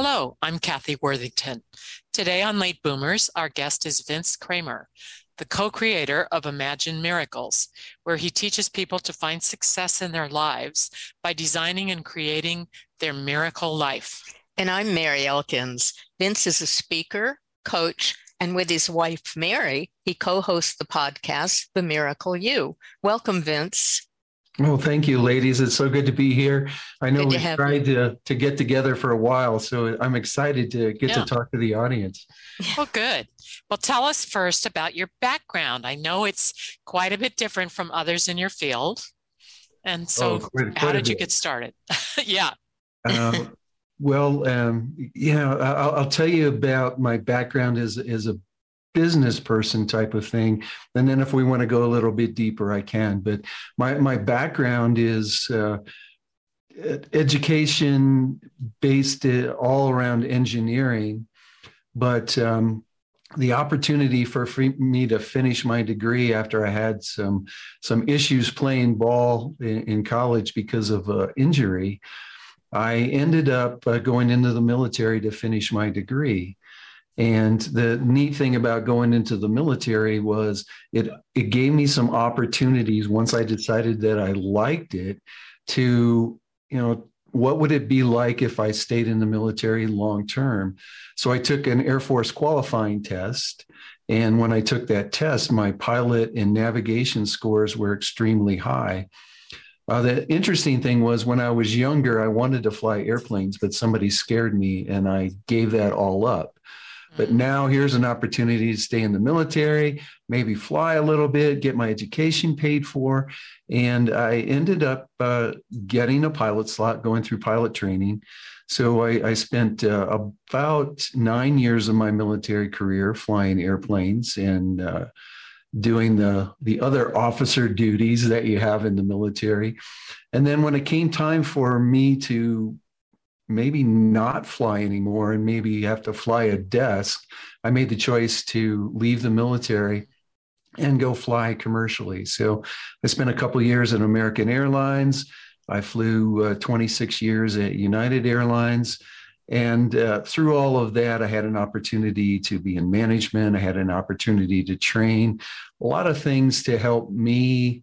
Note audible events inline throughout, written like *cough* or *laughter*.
Hello, I'm Kathy Worthington. Today on Late Boomers, our guest is Vince Kramer, the co creator of Imagine Miracles, where he teaches people to find success in their lives by designing and creating their miracle life. And I'm Mary Elkins. Vince is a speaker, coach, and with his wife, Mary, he co hosts the podcast, The Miracle U. Welcome, Vince. Well, thank you, ladies. It's so good to be here. I know we tried to, to get together for a while, so I'm excited to get yeah. to talk to the audience. *laughs* Well, good. Well, tell us first about your background. I know it's quite a bit different from others in your field. And so, oh, quite, quite how did you get started? *laughs* yeah. Um, well, um, yeah, I'll, I'll, tell you about my background as, as a business person type of thing. And then if we want to go a little bit deeper, I can. But my, my background is uh, education based uh, all around engineering. But um, the opportunity for me to finish my degree after I had some some issues playing ball in, in college because of uh, injury, I ended up uh, going into the military to finish my degree. And the neat thing about going into the military was it it gave me some opportunities once I decided that I liked it to, you know, what would it be like if I stayed in the military long term? So I took an Air Force qualifying test. And when I took that test, my pilot and navigation scores were extremely high. Uh, the interesting thing was when I was younger, I wanted to fly airplanes, but somebody scared me and I gave that all up. But now here's an opportunity to stay in the military, maybe fly a little bit, get my education paid for. And I ended up uh, getting a pilot slot, going through pilot training. So I, I spent uh, about nine years of my military career flying airplanes and uh, doing the the other officer duties that you have in the military. And then when it came time for me to maybe not fly anymore and maybe have to fly a desk, I made the choice to leave the military and go fly commercially. So I spent a couple years at American Airlines. I flew uh, 26 years at United Airlines. And uh, through all of that, I had an opportunity to be in management. I had an opportunity to train a lot of things to help me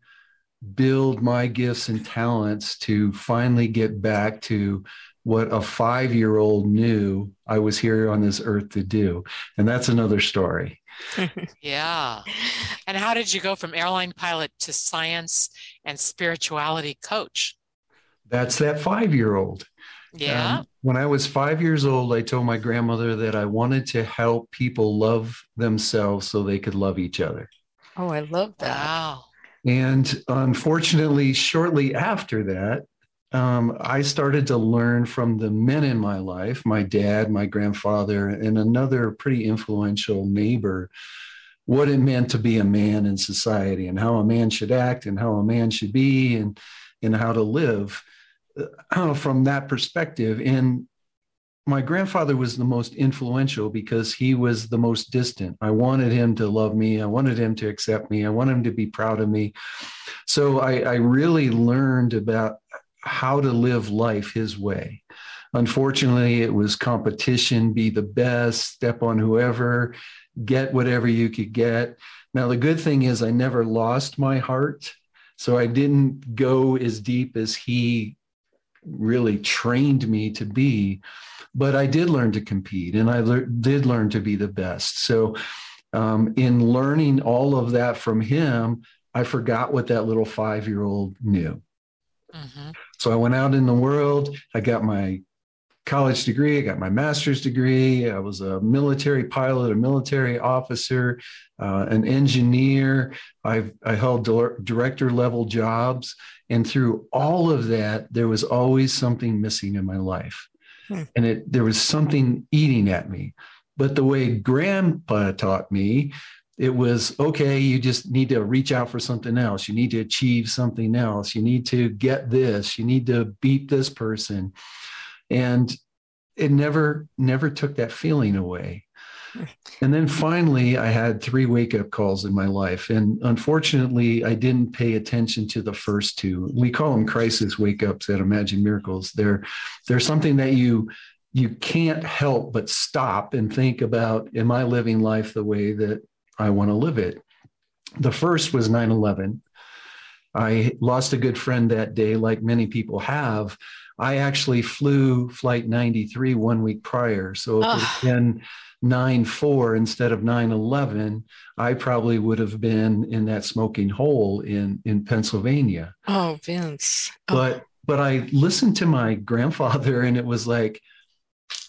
build my gifts and talents to finally get back to what a five year old knew I was here on this earth to do. And that's another story. *laughs* yeah. *laughs* And how did you go from airline pilot to science and spirituality coach? That's that five year old. Yeah. Um, when I was five years old, I told my grandmother that I wanted to help people love themselves so they could love each other. Oh, I love that. Wow. And unfortunately, shortly after that, um, I started to learn from the men in my life, my dad, my grandfather, and another pretty influential neighbor, what it meant to be a man in society and how a man should act and how a man should be and, and how to live uh, from that perspective. And my grandfather was the most influential because he was the most distant. I wanted him to love me. I wanted him to accept me. I wanted him to be proud of me. So I, I really learned about how to live life his way. Unfortunately, it was competition, be the best, step on whoever, get whatever you could get. Now, the good thing is, I never lost my heart. So I didn't go as deep as he really trained me to be. But I did learn to compete and I le- did learn to be the best. So, um, in learning all of that from him, I forgot what that little five year old knew. Mm-hmm. So I went out in the world. I got my college degree. I got my master's degree. I was a military pilot, a military officer, uh, an engineer. I've, I held director level jobs. And through all of that, there was always something missing in my life. Hmm. And it, there was something eating at me. But the way grandpa taught me, it was okay, you just need to reach out for something else. You need to achieve something else. You need to get this. You need to beat this person. And it never, never took that feeling away. *laughs* And then finally, I had three wake up calls in my life. And unfortunately, I didn't pay attention to the first two. We call them crisis wake ups at Imagine Miracles. They're, they're something that you, you can't help but stop and think about Am I living life the way that I want to live it? The first was 9 11. I lost a good friend that day, like many people have. I actually flew flight 93 one week prior. So if oh. it had been 9 4 instead of 9 11, I probably would have been in that smoking hole in, in Pennsylvania. Oh, Vince. Oh. But but I listened to my grandfather *laughs* and it was like,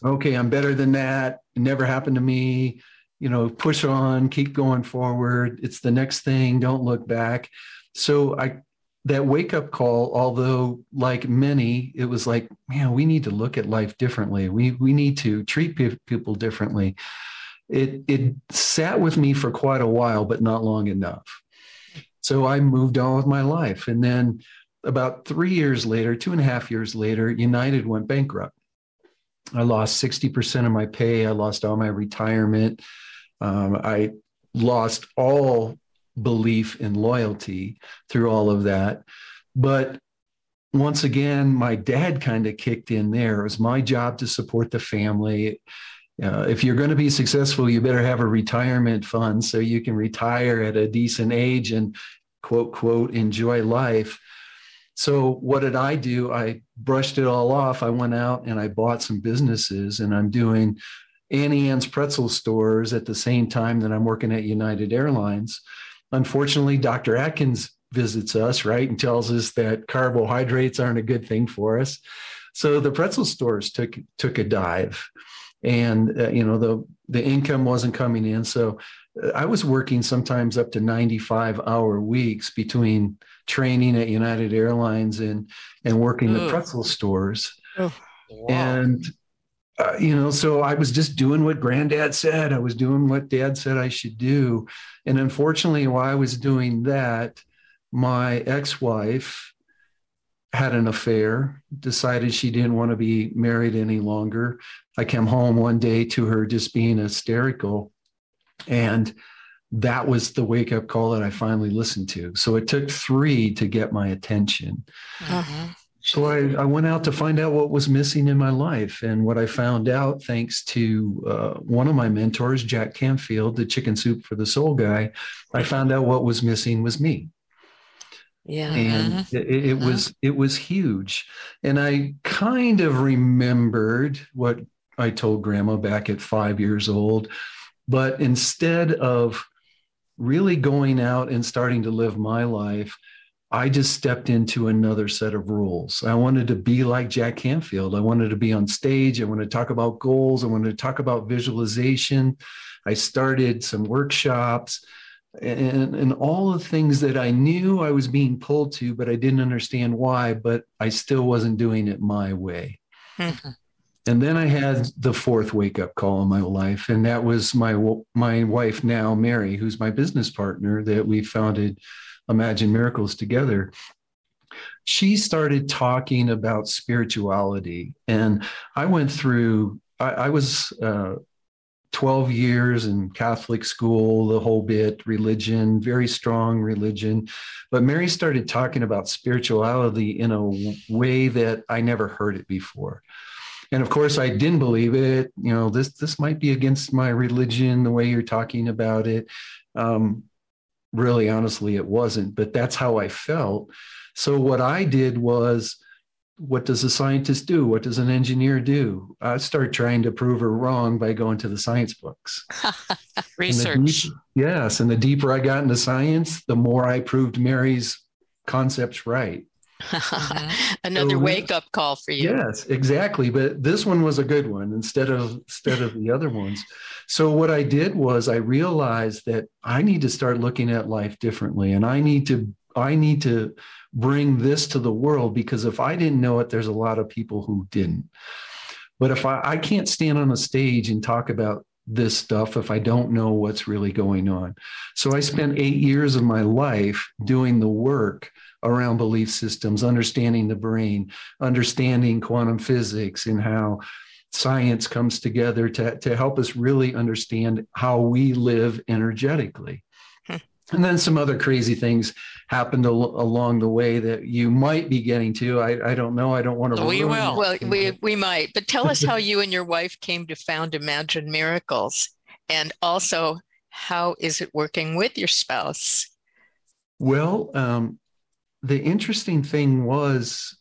okay, I'm better than that. It never happened to me. You know, push on, keep going forward. It's the next thing. Don't look back. So I that wake up call, although like many, it was like, man, we need to look at life differently. We we need to treat people differently. It it sat with me for quite a while, but not long enough. So I moved on with my life, and then about three years later, two and a half years later, United went bankrupt. I lost sixty percent of my pay. I lost all my retirement. Um, I lost all belief in loyalty through all of that. But once again, my dad kind of kicked in there. It was my job to support the family. Uh, if you're going to be successful, you better have a retirement fund so you can retire at a decent age and quote, quote, enjoy life. So, what did I do? I brushed it all off. I went out and I bought some businesses, and I'm doing Auntie Anne's pretzel stores at the same time that I'm working at United Airlines unfortunately, Dr. Atkins visits us, right, and tells us that carbohydrates aren't a good thing for us. So the pretzel stores took took a dive, and uh, you know the the income wasn't coming in. So uh, I was working sometimes up to 95 hour weeks between training at United Airlines and and working the pretzel stores. Oh, wow. And uh, you know, so I was just doing what granddad said. I was doing what dad said I should do. And unfortunately, while I was doing that, my ex wife had an affair, decided she didn't want to be married any longer. I came home one day to her just being hysterical. And that was the wake up call that I finally listened to. So it took three to get my attention. Uh-huh. So I, I, went out to find out what was missing in my life. And what I found out, thanks to uh, one of my mentors, Jack Canfield, the chicken soup for the soul guy, I found out what was missing was me. Yeah. And mm-hmm. it, it uh-huh. was it was huge. And I kind of remembered what I told grandma back at five years old. But instead of really going out and starting to live my life, I just stepped into another set of rules. I wanted to be like Jack Canfield. I wanted to be on stage. I wanted to talk about goals. I wanted to talk about visualization. I started some workshops and, and all the things that I knew I was being pulled to, but I didn't understand why, but I still wasn't doing it my way. Mm-hmm. *laughs* And then I had the fourth wake up call in my life, and that was my my wife now, Mary, who's my business partner that we founded Imagine Miracles together, she started talking about spirituality. And I went through, I, I was uh, 12 years in Catholic school, the whole bit, religion, very strong religion. But Mary started talking about spirituality in a way that I never heard it before. And of course, I didn't believe it. You know, this this might be against my religion, the way you're talking about it. Um, really honestly it wasn't but that's how i felt so what i did was what does a scientist do? What does an engineer do? I start trying to prove her wrong by going to the science books. *laughs* Research. And yes. And the deeper I got into science, the more I proved Mary's concepts right. Mm-hmm. *laughs* Another so wake up call for you. Yes, exactly. But this one was a good one instead of instead of the other ones. So what I did was I realized that I need to start looking at life differently and I need to I need to bring this to the world because if I didn't know it, there's a lot of people who didn't. But if I, I can't stand on a stage and talk about this stuff if I don't know what's really going on. So I spent eight years of my life doing the work around belief systems, understanding the brain, understanding quantum physics and how science comes together to, to help us really understand how we live energetically. Hmm. And then some other crazy things happened al- along the way that you might be getting to. I, I don't know. I don't want to. We will. Well, we, *laughs* we might. But tell us how you and your wife came to found Imagine Miracles. And also, how is it working with your spouse? Well, um, the interesting thing was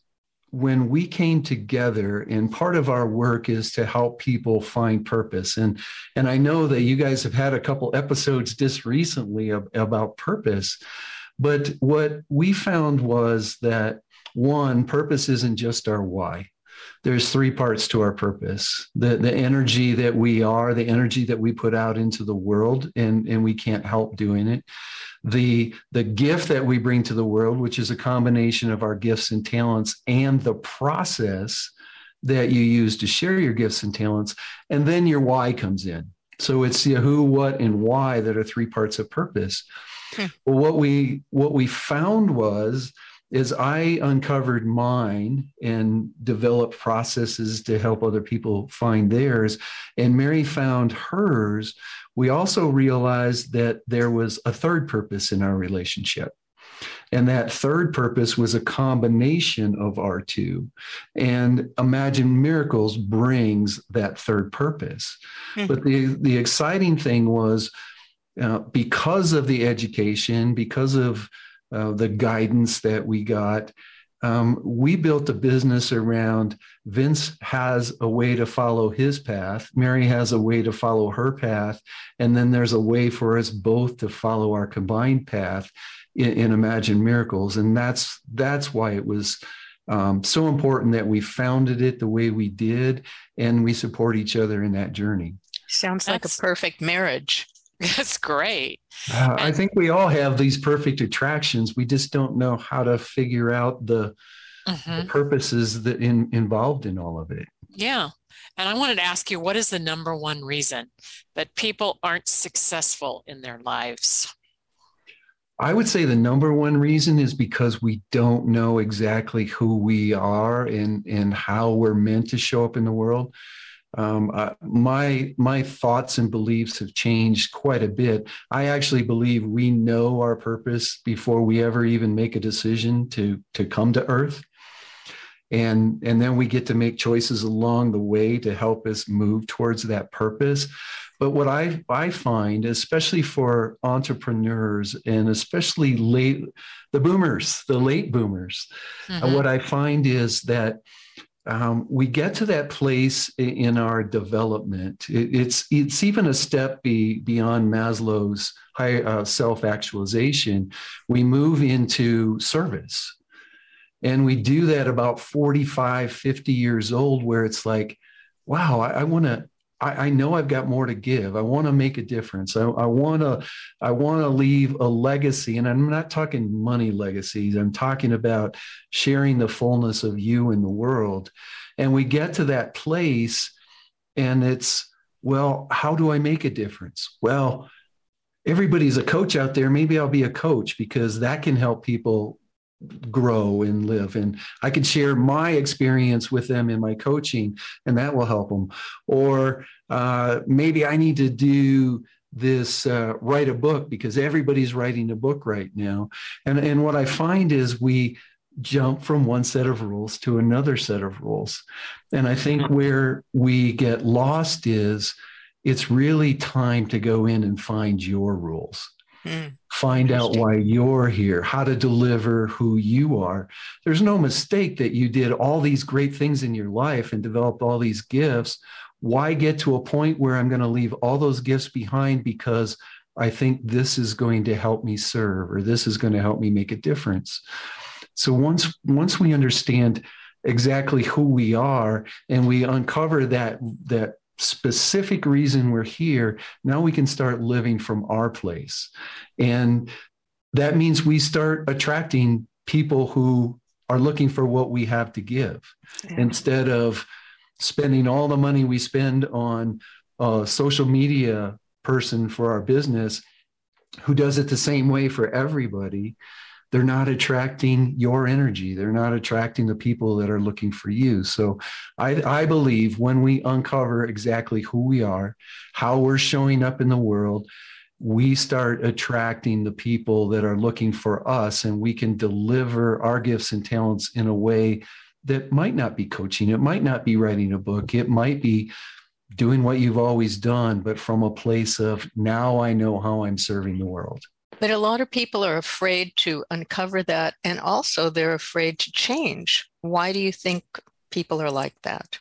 when we came together and part of our work is to help people find purpose. And and i know that you guys have had a couple episodes just recently about purpose. But what we found was that one purpose isn't just our why there's three parts to our purpose. The the energy that we are the energy that we put out into the world and and we can't help doing it. The the gift that we bring to the world which is a combination of our gifts and talents and the process that you use to share your gifts and talents and then your why comes in. So it's the who what and why that are three parts of purpose. Hmm. well what we what we found was is I uncovered mine and developed processes to help other people find theirs. And Mary found hers. We also realized that there was a third purpose in our relationship. And that third purpose was a combination of our two. And Imagine Miracles brings that third purpose. Mm-hmm. But the, the exciting thing was uh, because of the education, because of uh, the guidance that we got. Um, we built a business around Vince has a way to follow his path, Mary has a way to follow her path, and then there's a way for us both to follow our combined path in, in Imagine Miracles, and that's that's why it was um, so important that we founded it the way we did, and we support each other in that journey. Sounds like that's, a perfect marriage. *laughs* That's great. Uh, I think we all have these perfect attractions. We just don't know how to figure out the, mm-hmm. the purposes that in, involved in all of it. Yeah. And I wanted to ask you what is the number one reason that people aren't successful in their lives? I would say the number one reason is because we don't know exactly who we are and, and how we're meant to show up in the world. Um, uh, my my thoughts and beliefs have changed quite a bit. I actually believe we know our purpose before we ever even make a decision to to come to Earth, and and then we get to make choices along the way to help us move towards that purpose. But what I I find, especially for entrepreneurs and especially late the boomers, the late boomers, mm-hmm. uh, what I find is that um, we get to that place in our development. It, it's it's even a step be, beyond Maslow's high, uh, self-actualization. We move into service, and we do that about 45, 50 years old, where it's like, wow, I, I want to I, I, know I've got more to give. I want to make a difference. I, I want to I want to leave a legacy, and I'm not talking money legacies. I'm talking about sharing the fullness of you in the world. And we get to that place, and it's well, how do I make a difference? Well, everybody's a coach out there. Maybe I'll be a coach because that can help people grow and live. And i can share my experience with them in my coaching and that will help them or uh, maybe i need to do this uh, write a book because everybody's writing a book right now. And and what i find is we jump from one set of rules to another set of rules. And i think mm-hmm. where we get lost is it's really time to go in and find your rules Mm. Find out why you're here, how to deliver who you are. There's no mistake that you did all these great things in your life and developed all these gifts. Why get to a point where I'm going to leave all those gifts behind because I think this is going to help me serve or this is going to help me make a difference? So once once we understand exactly who we are and we uncover that that specific reason we're here, now we can start living from our place. And that means we start attracting people who are looking for what we have to give yeah. instead of spending all the money we spend on a social media person for our business who does it the same way for everybody they're not attracting your energy. They're not attracting the people that are looking for you. So I, I believe when we uncover exactly who we are, how we're showing up in the world, we start attracting the people that are looking for us and we can deliver our gifts and talents in a way that might not be coaching it might not be writing a book it might be doing what you've always done but from a place of now i know how i'm serving the world but a lot of people are afraid to uncover that. And also, they're afraid to change. Why do you think people are like that?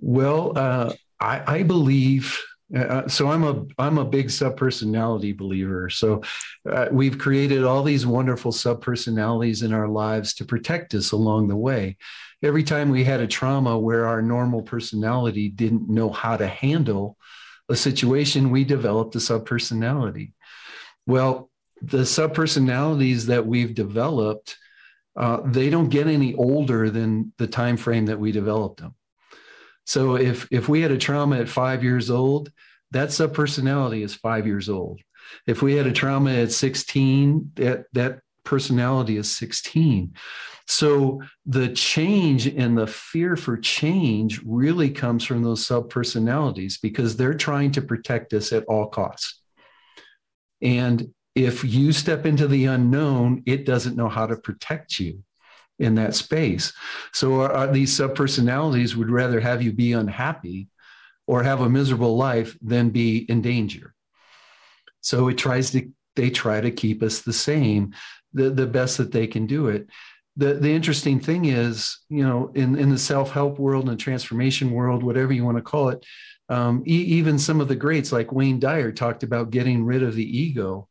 Well, uh, I, I, believe. Uh, so I'm a I'm a big subpersonality believer. So uh, we've created all these wonderful subpersonalities in our lives to protect us along the way. Every time we had a trauma where our normal personality didn't know how to handle a situation, we developed a subpersonality. Well, the subpersonalities that we've developed, uh, they don't get any older than the time frame that we developed them. So if if we had a trauma at five years old, that subpersonality is five years old. If we had a trauma at 16, that that personality is 16. So the change and the fear for change really comes from those subpersonalities because they're trying to protect us at all costs. And if you step into the unknown, it doesn't know how to protect you in that space. So are, are these subpersonalities would rather have you be unhappy or have a miserable life than be in danger. So it tries to they try to keep us the same, the, the best that they can do it. The, the interesting thing is, you know, in, in the self-help world and transformation world, whatever you want to call it, um, e- even some of the greats like Wayne Dyer talked about getting rid of the ego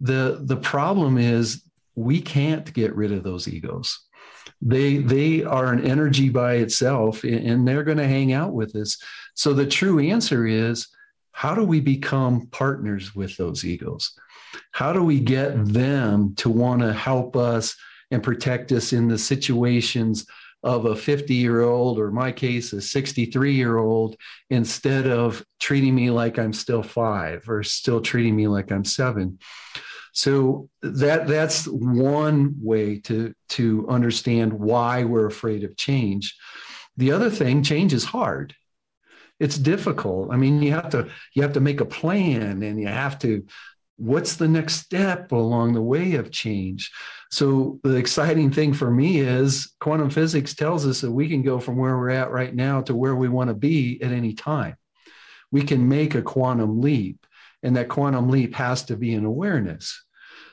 the the problem is we can't get rid of those egos. They they are an energy by itself and they're going to hang out with us. So the true answer is how do we become partners with those egos? How do we get them to want to help us and protect us in the situations of a 50 year old or my case a 63 year old instead of treating me like i'm still five or still treating me like i'm seven so that that's one way to to understand why we're afraid of change. The other thing, change is hard. It's difficult. I mean, you have to you have to make a plan and you have to what's the next step along the way of change? So the exciting thing for me is quantum physics tells us that we can go from where we're at right now to where we want to be at any time. We can make a quantum leap and that quantum leap has to be an awareness.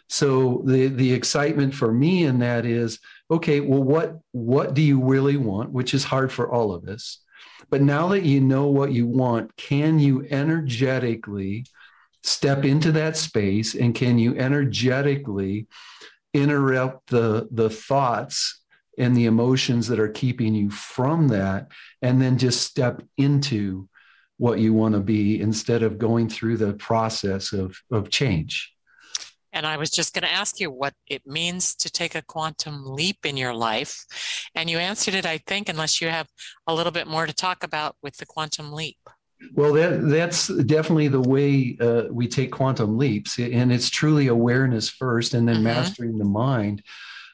So the the excitement for me in that is okay, well what what do you really want, which is hard for all of us. But now that you know what you want, can you energetically step into that space and can you energetically interrupt the the thoughts and the emotions that are keeping you from that and then just step into what you want to be instead of going through the process of of change and I was just going to ask you what it means to take a quantum leap in your life. And you answered it, I think, unless you have a little bit more to talk about with the quantum leap. Well, that, that's definitely the way uh, we take quantum leaps. And it's truly awareness first and then mm-hmm. mastering the mind.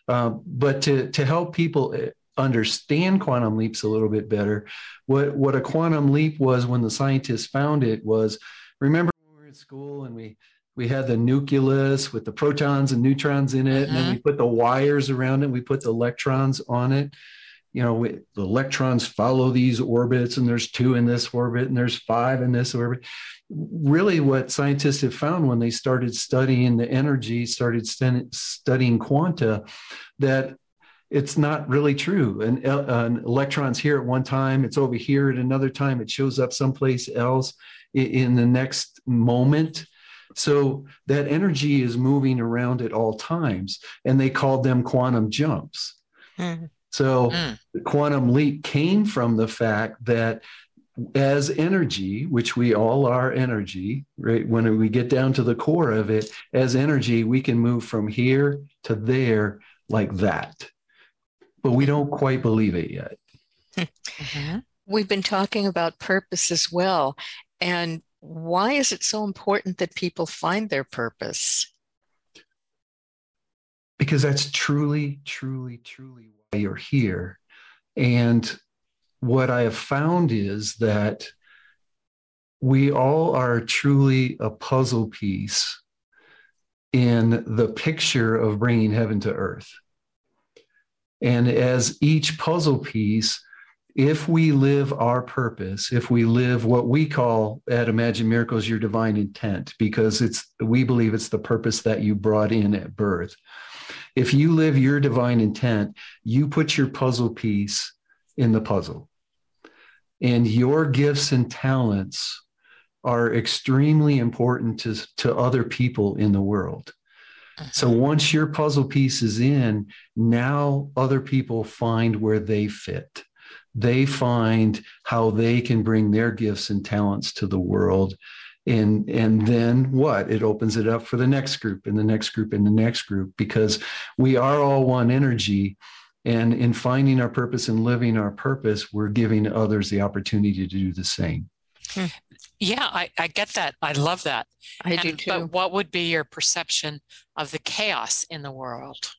Uh, but to, to help people uh, understand quantum leaps a little bit better, what, what a quantum leap was when the scientists found it was remember when we were in school and we we had the nucleus with the protons and neutrons in it, and then we uh-huh. put the wires around it. We put the electrons on it, you know, the electrons follow these orbits, and there's two in this orbit, and there's five in this orbit. Really, what scientists have found when they started studying the energy, started studying quanta, that it's not really true. An, uh, an electron's here at one time, it's over here at another time, it shows up someplace else in, in the next moment. So that energy is moving around at all times, and they called them quantum jumps. Mm-hmm. So mm. the quantum leap came from the fact that as energy, which we all are energy, right? When we get down to the core of it, as energy, we can move from here to there like that. But we don't quite believe it yet. Mm-hmm. We've been talking about purpose as well. And why is it so important that people find their purpose? Because that's truly, truly, truly you're here. And what I have found is that we all are truly a puzzle piece in the picture of bringing heaven to earth. And as each puzzle piece, if we live our purpose, if we live what we call at Imagine Miracles your divine intent, because it's we believe it's the purpose that you brought in at birth. If you live your divine intent, you put your puzzle piece in the puzzle. And your gifts and talents are extremely important to, to other people in the world. So uh-huh. once your puzzle piece is in, now other people find where they fit. They find how they can bring their gifts and talents to the world and and then what? It opens it up for the next group and the next group and the next group because we are all one energy. And in finding our purpose and living our purpose we're giving others the opportunity to do the same. Hmm. yeah I, I get that. I love that. I and, do too. but what would be your perception of the chaos in the world?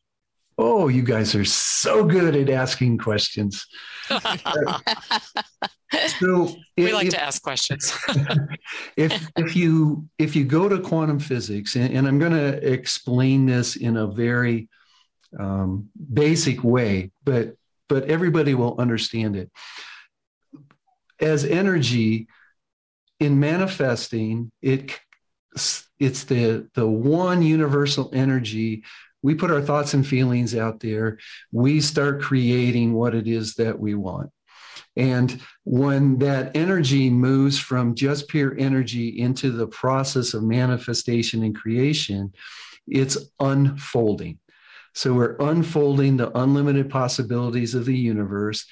Oh, you guys are so good at asking questions. *laughs* *laughs* so *laughs* we like if, to ask questions. *laughs* if if you if you go to quantum physics, and, and I'm going to explain this in a very um, basic way, but but everybody will understand it. As energy in manifesting, it it's the the one universal energy we put our thoughts and feelings out there we start creating what it is that we want and when that energy moves from just pure energy into the process of manifestation and creation it's unfolding. So we're unfolding the unlimited possibilities of the universe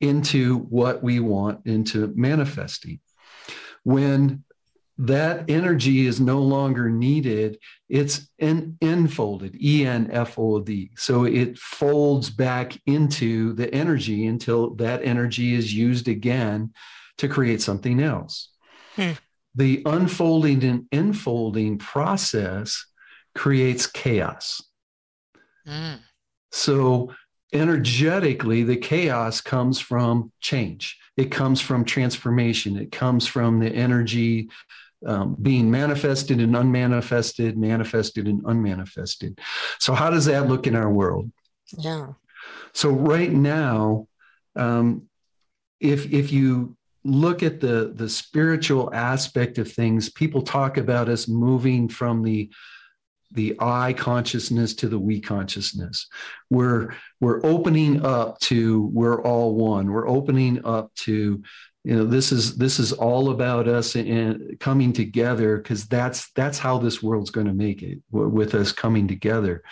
into what we want into manifesting. When that energy is no longer needed. It's en- enfolded, E N F O D. So it folds back into the energy until that energy is used again to create something else. Hmm. The unfolding and enfolding process creates chaos. Mm. So energetically, the chaos comes from change. It comes from transformation. It comes from the energy um, being manifested and unmanifested, manifested and unmanifested. So, how does that look in our world? Yeah. So, right now, um, if if you look at the the spiritual aspect of things, people talk about us moving from the the I consciousness to the we consciousness. We're we're opening up to we're all one. We're opening up to you know this is this is all about us and coming together because that's that's how this world's going to make it with us coming together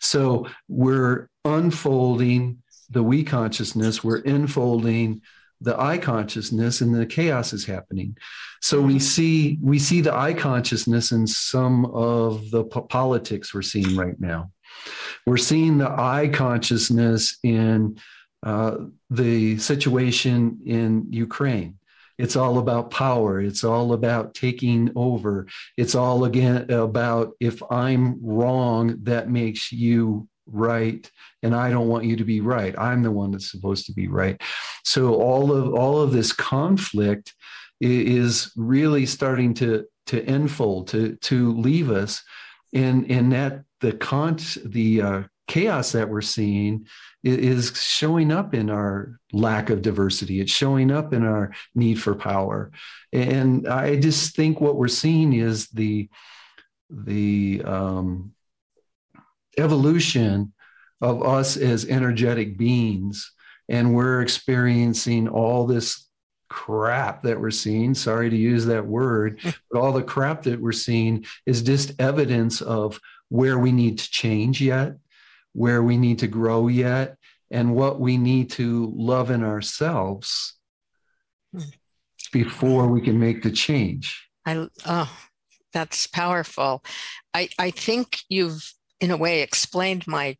so we're unfolding the we consciousness we're enfolding the i consciousness and the chaos is happening so we see we see the i consciousness in some of the po- politics we're seeing right now we're seeing the i consciousness in uh, the situation in Ukraine. It's all about power. It's all about taking over. It's all again about if I'm wrong, that makes you right and i don't want you to be right i'm the one that's supposed to be right so all of all of this conflict is really starting to to enfold to to leave us and in that the con the uh, chaos that we're seeing is showing up in our lack of diversity. It's showing up in our need for power. And I just think what we're seeing is the the um, evolution of us as energetic beings, and we're experiencing all this crap that we're seeing. Sorry to use that word, *laughs* but all the crap that we're seeing is just evidence of where we need to change yet where we need to grow yet and what we need to love in ourselves hmm. before we can make the change. I oh, that's powerful. I, I think you've in a way explained my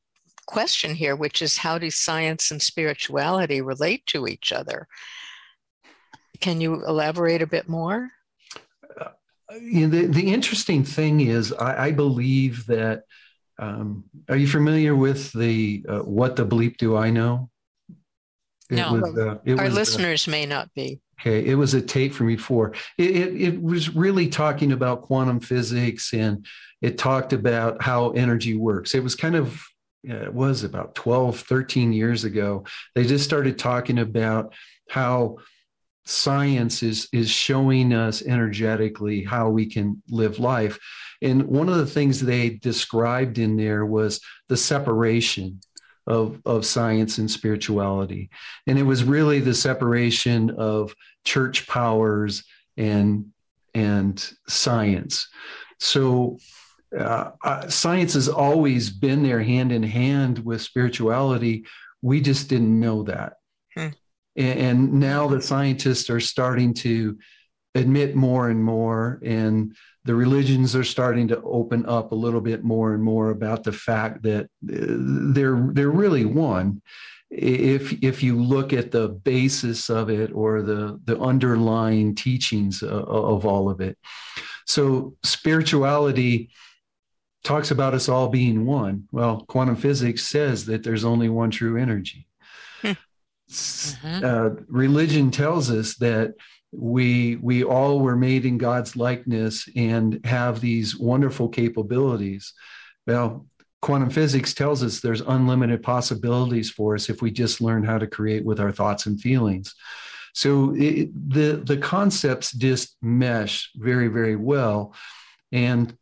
question here, which is how do science and spirituality relate to each other? Can you elaborate a bit more? Uh, you know, the, the interesting thing is, I, I believe that um, are you familiar with the uh, "What the Bleep Do I Know"? It no, was, uh, our was, uh, listeners uh, may not be. Okay, it was a tape from before. It, it, it was really talking about quantum physics, and it talked about how energy works. It was kind of it was about 12, 13 years ago. They just started talking about how science is is showing us energetically how we can live life and one of the things they described in there was the separation of of science and spirituality and it was really the separation of church powers and and science so uh, uh, science has always been there hand in hand with spirituality we just didn't know that hmm. And, and now the scientists are starting to admit more and more, and the religions are starting to open up a little bit more and more about the fact that uh, they're they're really one. If if you look at the basis of it or the the underlying teachings of, of all of it, so spirituality talks about us all being one. Well, quantum physics says that there's only one true energy mm-hmm. uh, religion tells us that we we all were made in God's likeness and have these wonderful capabilities. Well, quantum physics tells us there's unlimited possibilities for us if we just learn how to create with our thoughts and feelings. So it, the the concepts just mesh very very well, and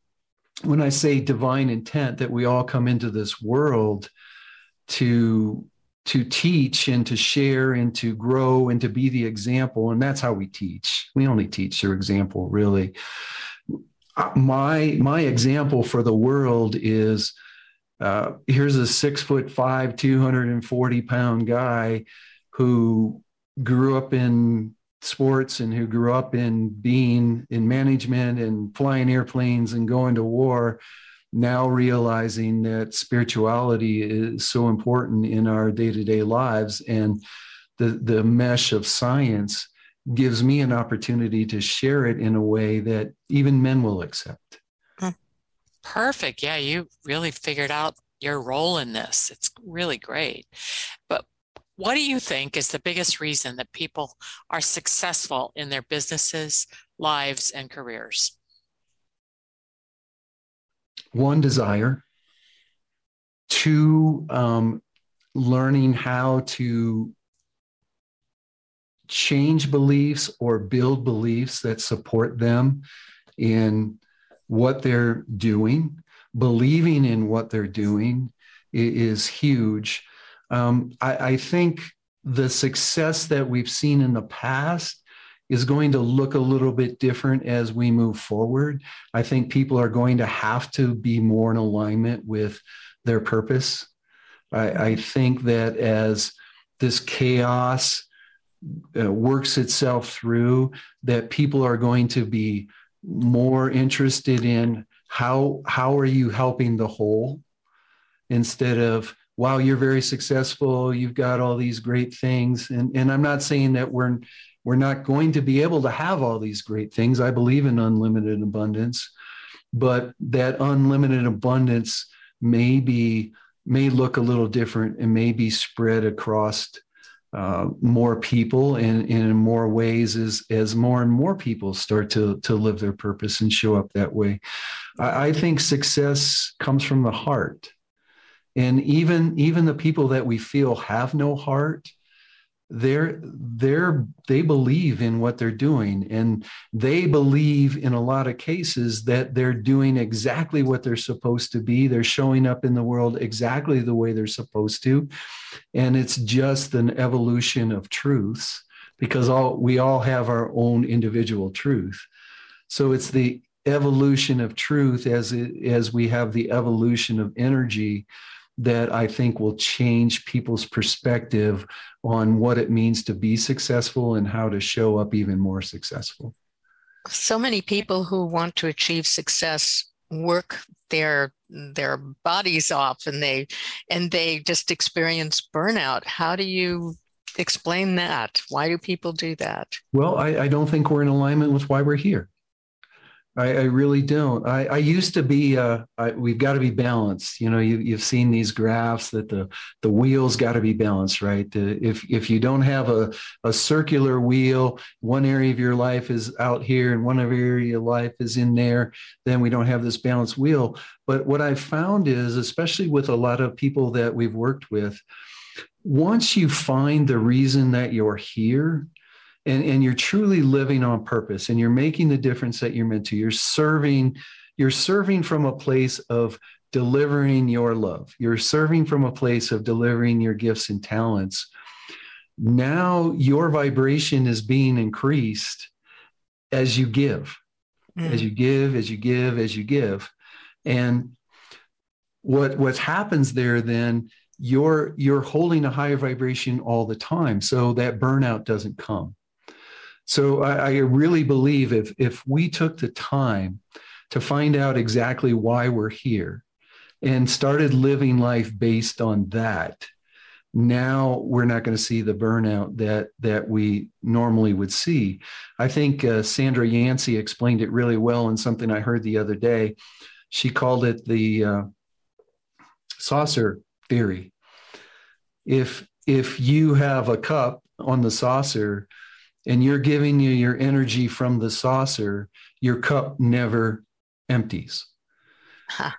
when I say divine intent, that we all come into this world to to teach and to share and to grow and to be the example. And that's how we teach. We only teach through example, really. My my example for the world is uh, here's a six foot five, 240 pound guy who grew up in sports and who grew up in being in management and flying airplanes and going to war now realizing that spirituality is so important in our day-to-day lives. And the the mesh of science gives me an opportunity to share it in a way that even men will accept. Hmm. perfect. Yeah you really figured out your role in this. It's really great. But what do you think is the biggest reason that people are successful in their businesses lives and careers? One desire. Two um, learning how to change beliefs or build beliefs that support them in what they're doing. Believing in what they're doing is huge um, I, I think the success that we've seen in the past is going to look a little bit different as we move forward. I think people are going to have to be more in alignment with their purpose. I, I think that as this chaos uh, works itself through, that people are going to be more interested in how how are you helping the whole instead of wow you're very successful you've got all these great things and and i'm not saying that we're we're not going to be able to have all these great things. I believe in unlimited abundance, but that unlimited abundance may be may look a little different and may be spread across uh, more people and, and, in more ways as as more and more people start to to live their purpose and show up that way. I, I think success comes from the heart, and even even the people that we feel have no heart they're they're they believe in what they're doing. And they believe in a lot of cases that they're doing exactly what they're supposed to be. They're showing up in the world exactly the way they're supposed to. And it's just an evolution of truths because all we all have our own individual truth. So it's the evolution of truth as it, as we have the evolution of energy that I think will change people's perspective on what it means to be successful and how to show up even more successful. So many people who want to achieve success work their their bodies off and they and they just experience burnout. How do you explain that? Why do people do that? Well, I, I don't think we're in alignment with why we're here. I, I really don't. I, I used to be. Uh, I, we've got to be balanced. You know, you, you've seen these graphs that the the wheels got to be balanced, right? The, if if you don't have a a circular wheel, one area of your life is out here and one area of your life is in there, then we don't have this balanced wheel. But what I've found is, especially with a lot of people that we've worked with, once you find the reason that you're here, and, and you're truly living on purpose and you're making the difference that you're meant to. You're serving you're serving from a place of delivering your love. You're serving from a place of delivering your gifts and talents. Now your vibration is being increased as you give mm. as you give as you give as you give. And what what happens there then you're you're holding a higher vibration all the time so that burnout doesn't come so I, I really believe if if we took the time to find out exactly why we're here and started living life based on that, now we're not going to see the burnout that that we normally would see. I think uh, Sandra Yancey explained it really well in something I heard the other day. She called it the uh, saucer theory. If if you have a cup on the saucer and you're giving you your energy from the saucer, your cup never empties. Huh.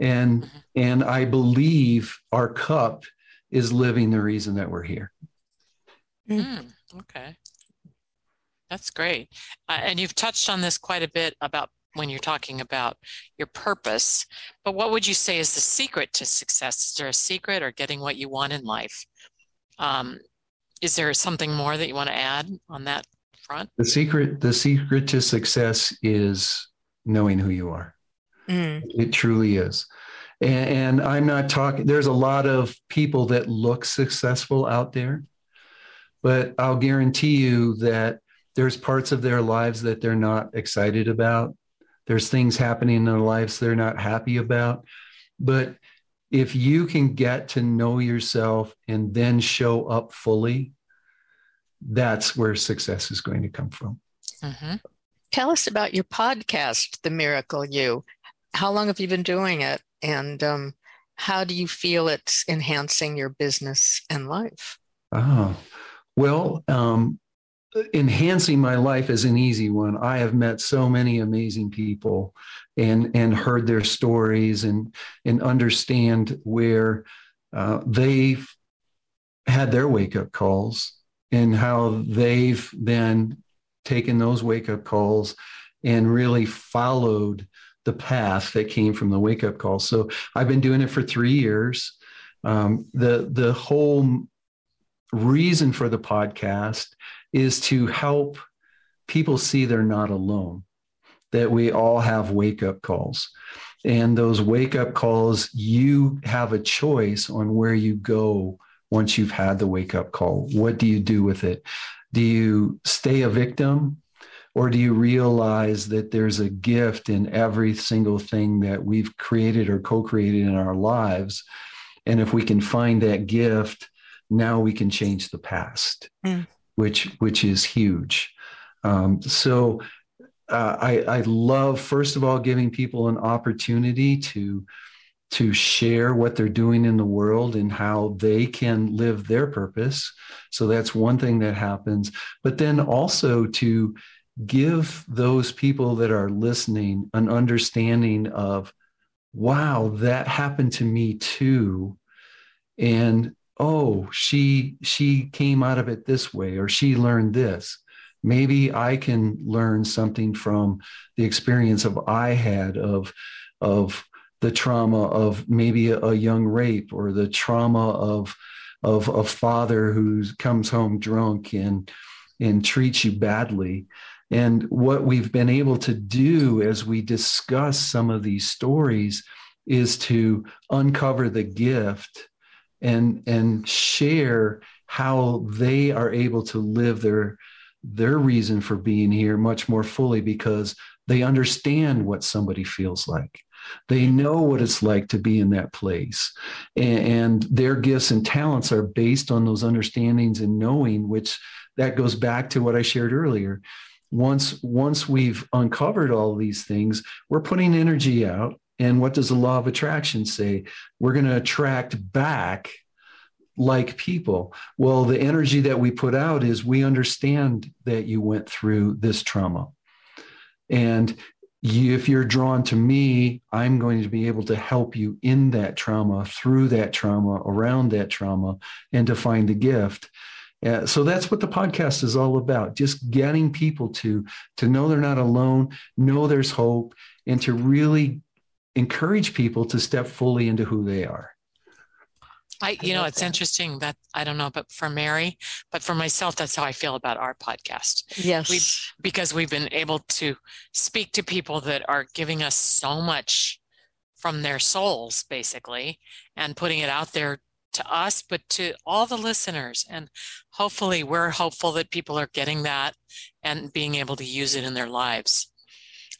And mm-hmm. and I believe our cup is living the reason that we're here. Mm, okay. That's great. Uh, and you've touched on this quite a bit about when you're talking about your purpose. But what would you say is the secret to success? Is there a secret or getting what you want in life? Um, is there something more that you want to add on that front? The secret, the secret to success is knowing who you are. Mm. It truly is. And, and I'm not talking, there's a lot of people that look successful out there, but I'll guarantee you that there's parts of their lives that they're not excited about. There's things happening in their lives they're not happy about. But if you can get to know yourself and then show up fully, that's where success is going to come from. Mm-hmm. Tell us about your podcast, The Miracle U. How long have you been doing it? And um, how do you feel it's enhancing your business and life? Oh, well, um, enhancing my life is an easy one. I have met so many amazing people and and heard their stories and and understand where uh, they've had their wake up calls and how they've then taken those wake up calls and really followed the path that came from the wake up call. So I've been doing it for three years. Um, the the whole reason for the podcast is to help people see they're not alone, that we all have wake up calls. And those wake up calls, you have a choice on where you go once you've had the wake up call. What do you do with it? Do you stay a victim? Or do you realize that there's a gift in every single thing that we've created or co created in our lives? And if we can find that gift, now we can change the past. Mm which which is huge. Um, so uh, I, I love first of all giving people an opportunity to to share what they're doing in the world and how they can live their purpose. So that's one thing that happens. But then also to give those people that are listening an understanding of wow, that happened to me too. And oh, she she came out of it this way, or she learned this. Maybe I can learn something from the experience of I had of of the trauma of maybe a, young rape or the trauma of of a father who comes home drunk and and treats you badly. And what we've been able to do as we discuss some of these stories is to uncover the gift and and share how they are able to live their their reason for being here much more fully because they understand what somebody feels like. They know what it's like to be in that place. And, and their gifts and talents are based on those understandings and knowing which that goes back to what i shared earlier. Once once we've uncovered all these things we're putting energy out. And what does the law of attraction say? We're going to attract back like people. Well, the energy that we put out is we understand that you went through this trauma. And you, if you're drawn to me, I'm going to be able to help you in that trauma, through that trauma, around that trauma, and to find the gift. Uh, so that's what the podcast is all about just getting people to to know they're not alone know there's hope and to really encourage people to step fully into who they are. I, you know, it's that. interesting that I don't know, but for Mary, but for myself, that's how I feel about our podcast. Yes. We, because we've been able to speak to people that are giving us so much from their souls, basically, and putting it out there to us, but to all the listeners. And hopefully, we're hopeful that people are getting that and being able to use it in their lives.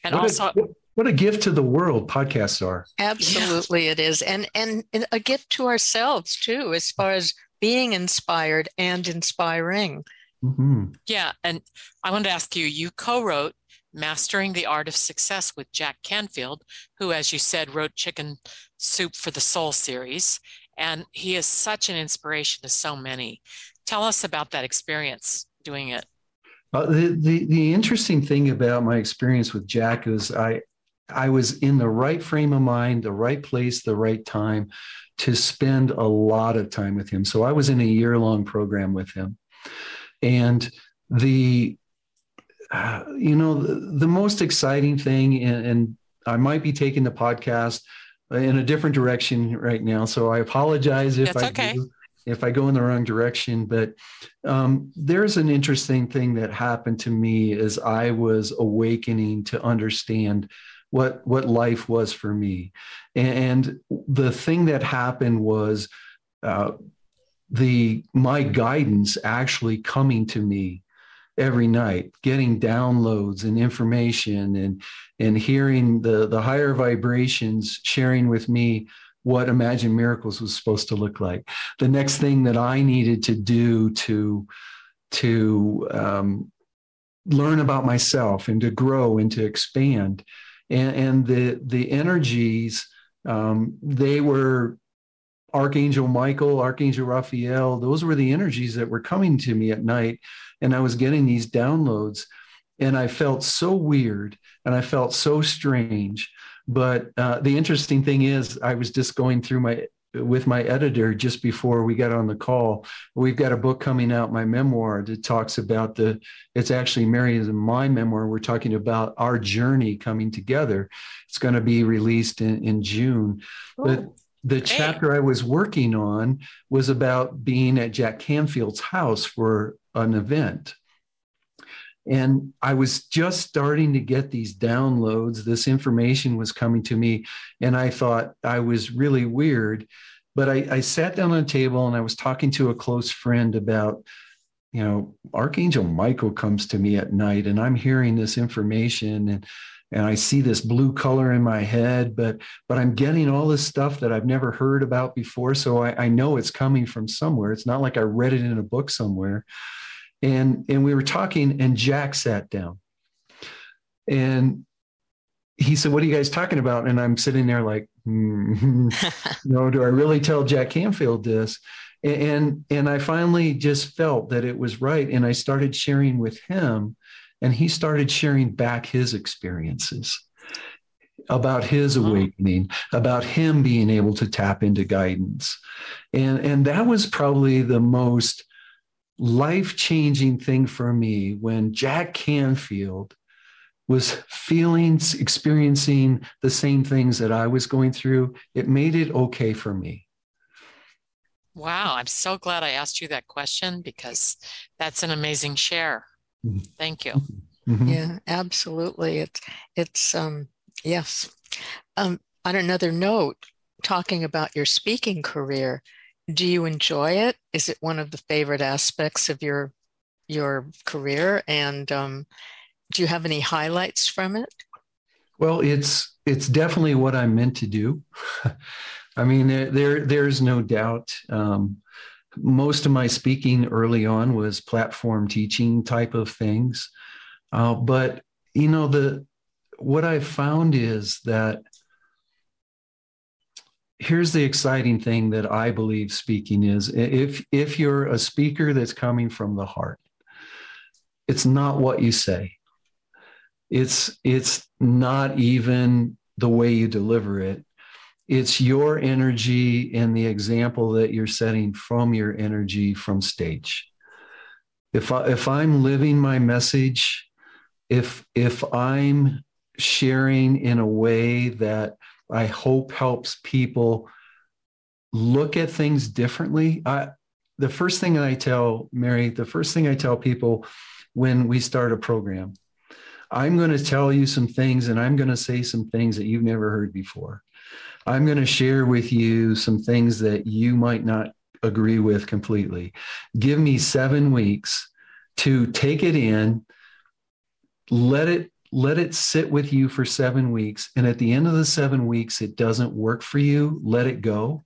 And what also, a, what a gift to the world podcasts are. Absolutely, yeah. it is, and and a gift to ourselves too, as far as being inspired and inspiring. Mm-hmm. Yeah, and I wanted to ask you. You co-wrote "Mastering the Art of Success" with Jack Canfield, who, as you said, wrote "Chicken Soup for the Soul" series, and he is such an inspiration to so many. Tell us about that experience doing it. Uh, the, the the interesting thing about my experience with Jack is I I was in the right frame of mind, the right place, the right time to spend a lot of time with him. So I was in a year long program with him. And the, uh, you know, the, the, most exciting thing, and, and I might be taking the podcast in a different direction right now. So I apologize if That's I okay. do, if I go in the wrong direction. But um, there's an interesting thing that happened to me as I was awakening to understand what what life was for me. And the thing that happened was uh, the my guidance actually coming to me every night getting downloads and information and and hearing the the higher vibrations sharing with me what imagine miracles was supposed to look like. The next thing that i needed to do to to um, learn about myself and to grow and to expand and, and the the energies um, they were Archangel Michael, Archangel Raphael. Those were the energies that were coming to me at night, and I was getting these downloads, and I felt so weird and I felt so strange. But uh, the interesting thing is, I was just going through my with my editor just before we got on the call. We've got a book coming out, my memoir, that talks about the, it's actually Mary's and my memoir. We're talking about our journey coming together. It's going to be released in, in June. Oh, but the chapter I was working on was about being at Jack Canfield's house for an event. And I was just starting to get these downloads. This information was coming to me. And I thought I was really weird. But I, I sat down on a table and I was talking to a close friend about, you know, Archangel Michael comes to me at night and I'm hearing this information and and I see this blue color in my head, but but I'm getting all this stuff that I've never heard about before. So I, I know it's coming from somewhere. It's not like I read it in a book somewhere and and we were talking and jack sat down and he said what are you guys talking about and i'm sitting there like *laughs* mm-hmm. no do i really tell jack canfield this and and i finally just felt that it was right and i started sharing with him and he started sharing back his experiences about his awakening, about him being able to tap into guidance. And, and that was probably the most life changing thing for me when Jack Canfield was feeling, experiencing the same things that I was going through. It made it okay for me. Wow, I'm so glad I asked you that question because that's an amazing share. Mm-hmm. Thank you. Mm-hmm. Yeah, absolutely. It's it's um yes. Um on another note, talking about your speaking career, do you enjoy it? Is it one of the favorite aspects of your your career and um do you have any highlights from it? Well, it's it's definitely what I'm meant to do. *laughs* I mean, there, there there's no doubt. Um, most of my speaking early on was platform teaching type of things, uh, but you know the what I found is that here's the exciting thing that I believe speaking is. If if you're a speaker that's coming from the heart, it's not what you say. It's it's not even the way you deliver it. It's your energy and the example that you're setting from your energy from stage. If I, if i'm living my message if if i'm sharing in a way that i hope helps people look at things differently i the first thing i tell mary the first thing i tell people when we start a program i'm going to tell you some things and i'm going to say some things that you've never heard before I'm going to share with you some things that you might not agree with completely. Give me seven weeks to take it in, let it let it sit with you for seven weeks. And at the end of the seven weeks, it doesn't work for you, let it go.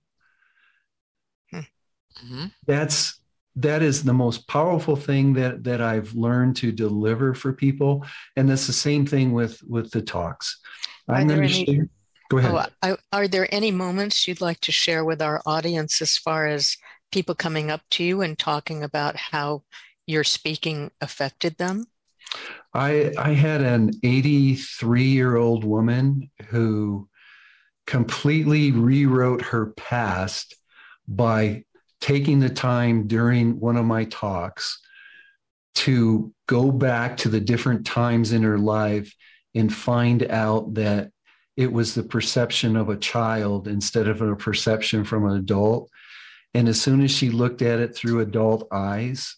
Mm-hmm. That's that is the most powerful thing that that I've learned to deliver for people. And that's the same thing with with the talks. I'm going to share Go ahead. Oh, I, are there any moments you'd like to share with our audience as far as people coming up to you and talking about how your speaking affected them? I, I had an 83 year old woman who completely rewrote her past by taking the time during one of my talks to go back to the different times in her life and find out that it was the perception of a child instead of a perception from an adult. And as soon as she looked at it through adult eyes,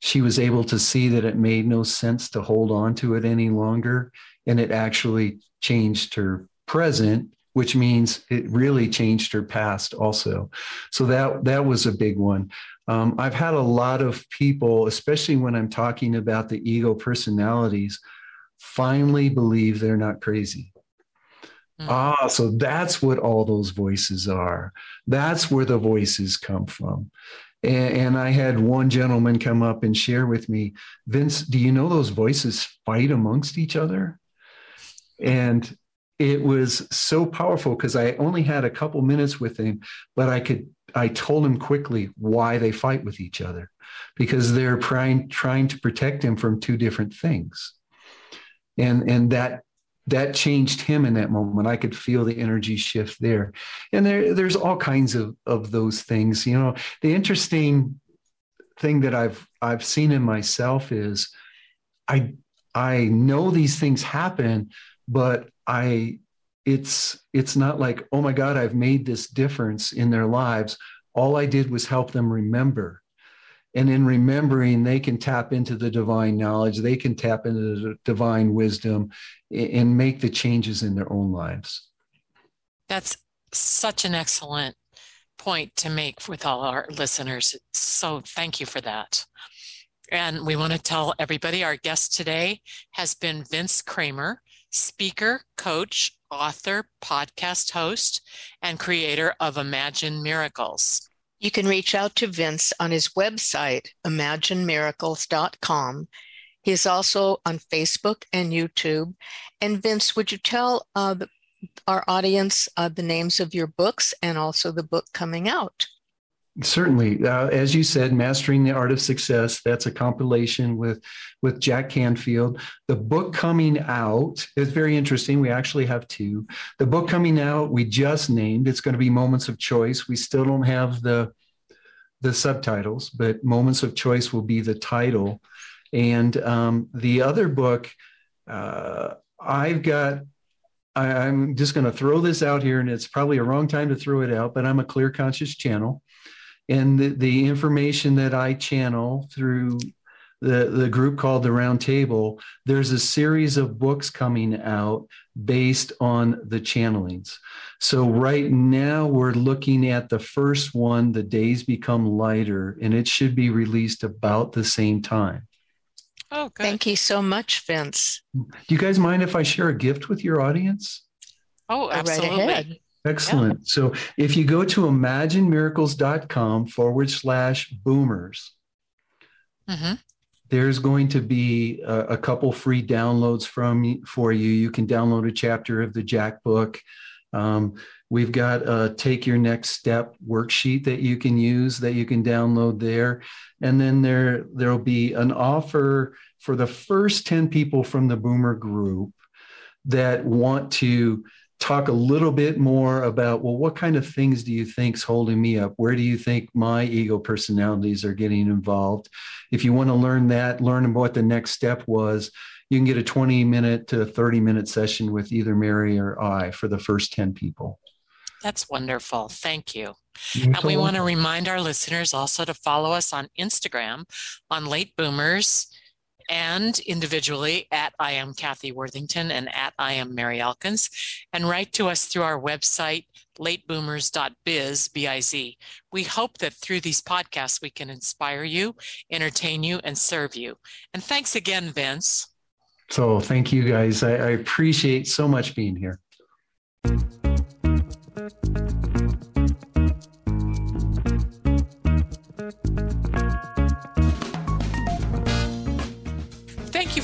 she was able to see that it made no sense to hold on to it any longer. And it actually changed her present, which means it really changed her past also. So that, that was a big one. Um, I've had a lot of people, especially when I'm talking about the ego personalities, finally believe they're not crazy Mm. Ah, so that's what all those voices are. That's where the voices come from. And, and, I had one gentleman come up and share with me, Vince, do you know those voices fight amongst each other? And it was so powerful because I only had a couple minutes with him, but I could I told him quickly why they fight with each other because they're trying trying to protect him from two different things. And and that that changed him in that moment. I could feel the energy shift there. And there, there's all kinds of, of those things. You know, the interesting thing that I've I've seen in myself is I I know these things happen, but I it's it's not like, oh my God, I've made this difference in their lives. All I did was help them remember and in remembering they can tap into the divine knowledge they can tap into the divine wisdom and make the changes in their own lives. That's such an excellent point to make with all our listeners. So thank you for that. And we want to tell everybody our guest today has been vince kramer speaker coach author podcast host and creator of imagine miracles you can reach out to Vince on his website, imaginemiracles.com. He is also on Facebook and YouTube. And Vince, would you tell uh, our audience uh, the names of your books and also the book coming out? Certainly, uh, as you said, mastering the art of success. That's a compilation with with Jack Canfield. The book coming out is very interesting. We actually have two. The book coming out we just named. It's going to be Moments of Choice. We still don't have the the subtitles, but Moments of Choice will be the title. And um, the other book, uh, I've got I, am just going to throw this out here, and it's probably a wrong time to throw it out, but I'm a clear conscious channel and the, the information that I channel through the, the group called the Round Table, there's a series of books coming out based on the channelings. So right now we're looking at the first one, The Days Become Lighter, and it should be released about the same time. Oh, good. Thank you so much, Vince. Do you guys mind if I share a gift with your audience? Oh, absolutely. Right Excellent. Yeah. So if you go to imaginemiracles.com forward slash boomers, mm-hmm. there's going to be a, a, couple free downloads from for you. You can download a chapter of the Jack book. Um, we've got a take your next step worksheet that you can use that you can download there. And then there there'll be an offer for the first 10 people from the boomer group that want to talk a little bit more about well what kind of things do you think's holding me up? Where do you think my ego personalities are getting involved? If you want to learn that learn what the next step was you can get a 20 minute to 30 minute session with either mary or i for the first 10 people. That's wonderful. Thank you. And we want to remind our listeners also to follow us on instagram on late boomers and individually at I am Kathy Worthington and at I am Mary Elkins, and write to us through our website, lateboomers.biz, B-I-Z. We hope that through these podcasts we can inspire you, entertain you, and serve you. And thanks again, Vince. So thank you guys. I, I appreciate so much being here.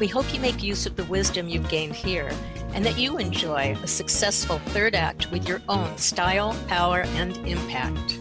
We hope you make use of the wisdom you've gained here and that you enjoy a successful third act with your own style, power, and impact.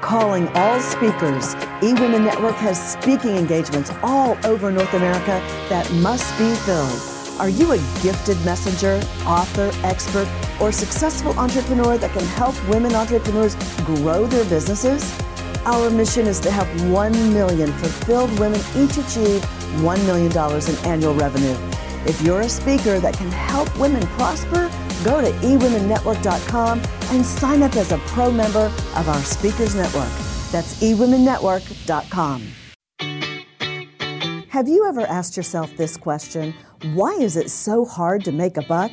Calling all speakers, eWomen Network has speaking engagements all over North America that must be filled. Are you a gifted messenger, author, expert, or successful entrepreneur that can help women entrepreneurs grow their businesses? Our mission is to help 1 million fulfilled women each achieve $1 million in annual revenue. If you're a speaker that can help women prosper, go to eWomenNetwork.com and sign up as a pro member of our Speakers Network. That's eWomenNetwork.com. Have you ever asked yourself this question? Why is it so hard to make a buck?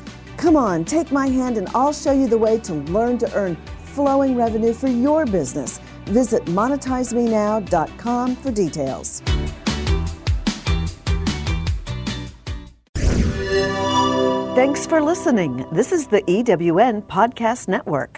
Come on, take my hand and I'll show you the way to learn to earn flowing revenue for your business. Visit monetizemenow.com for details. Thanks for listening. This is the EWN Podcast Network.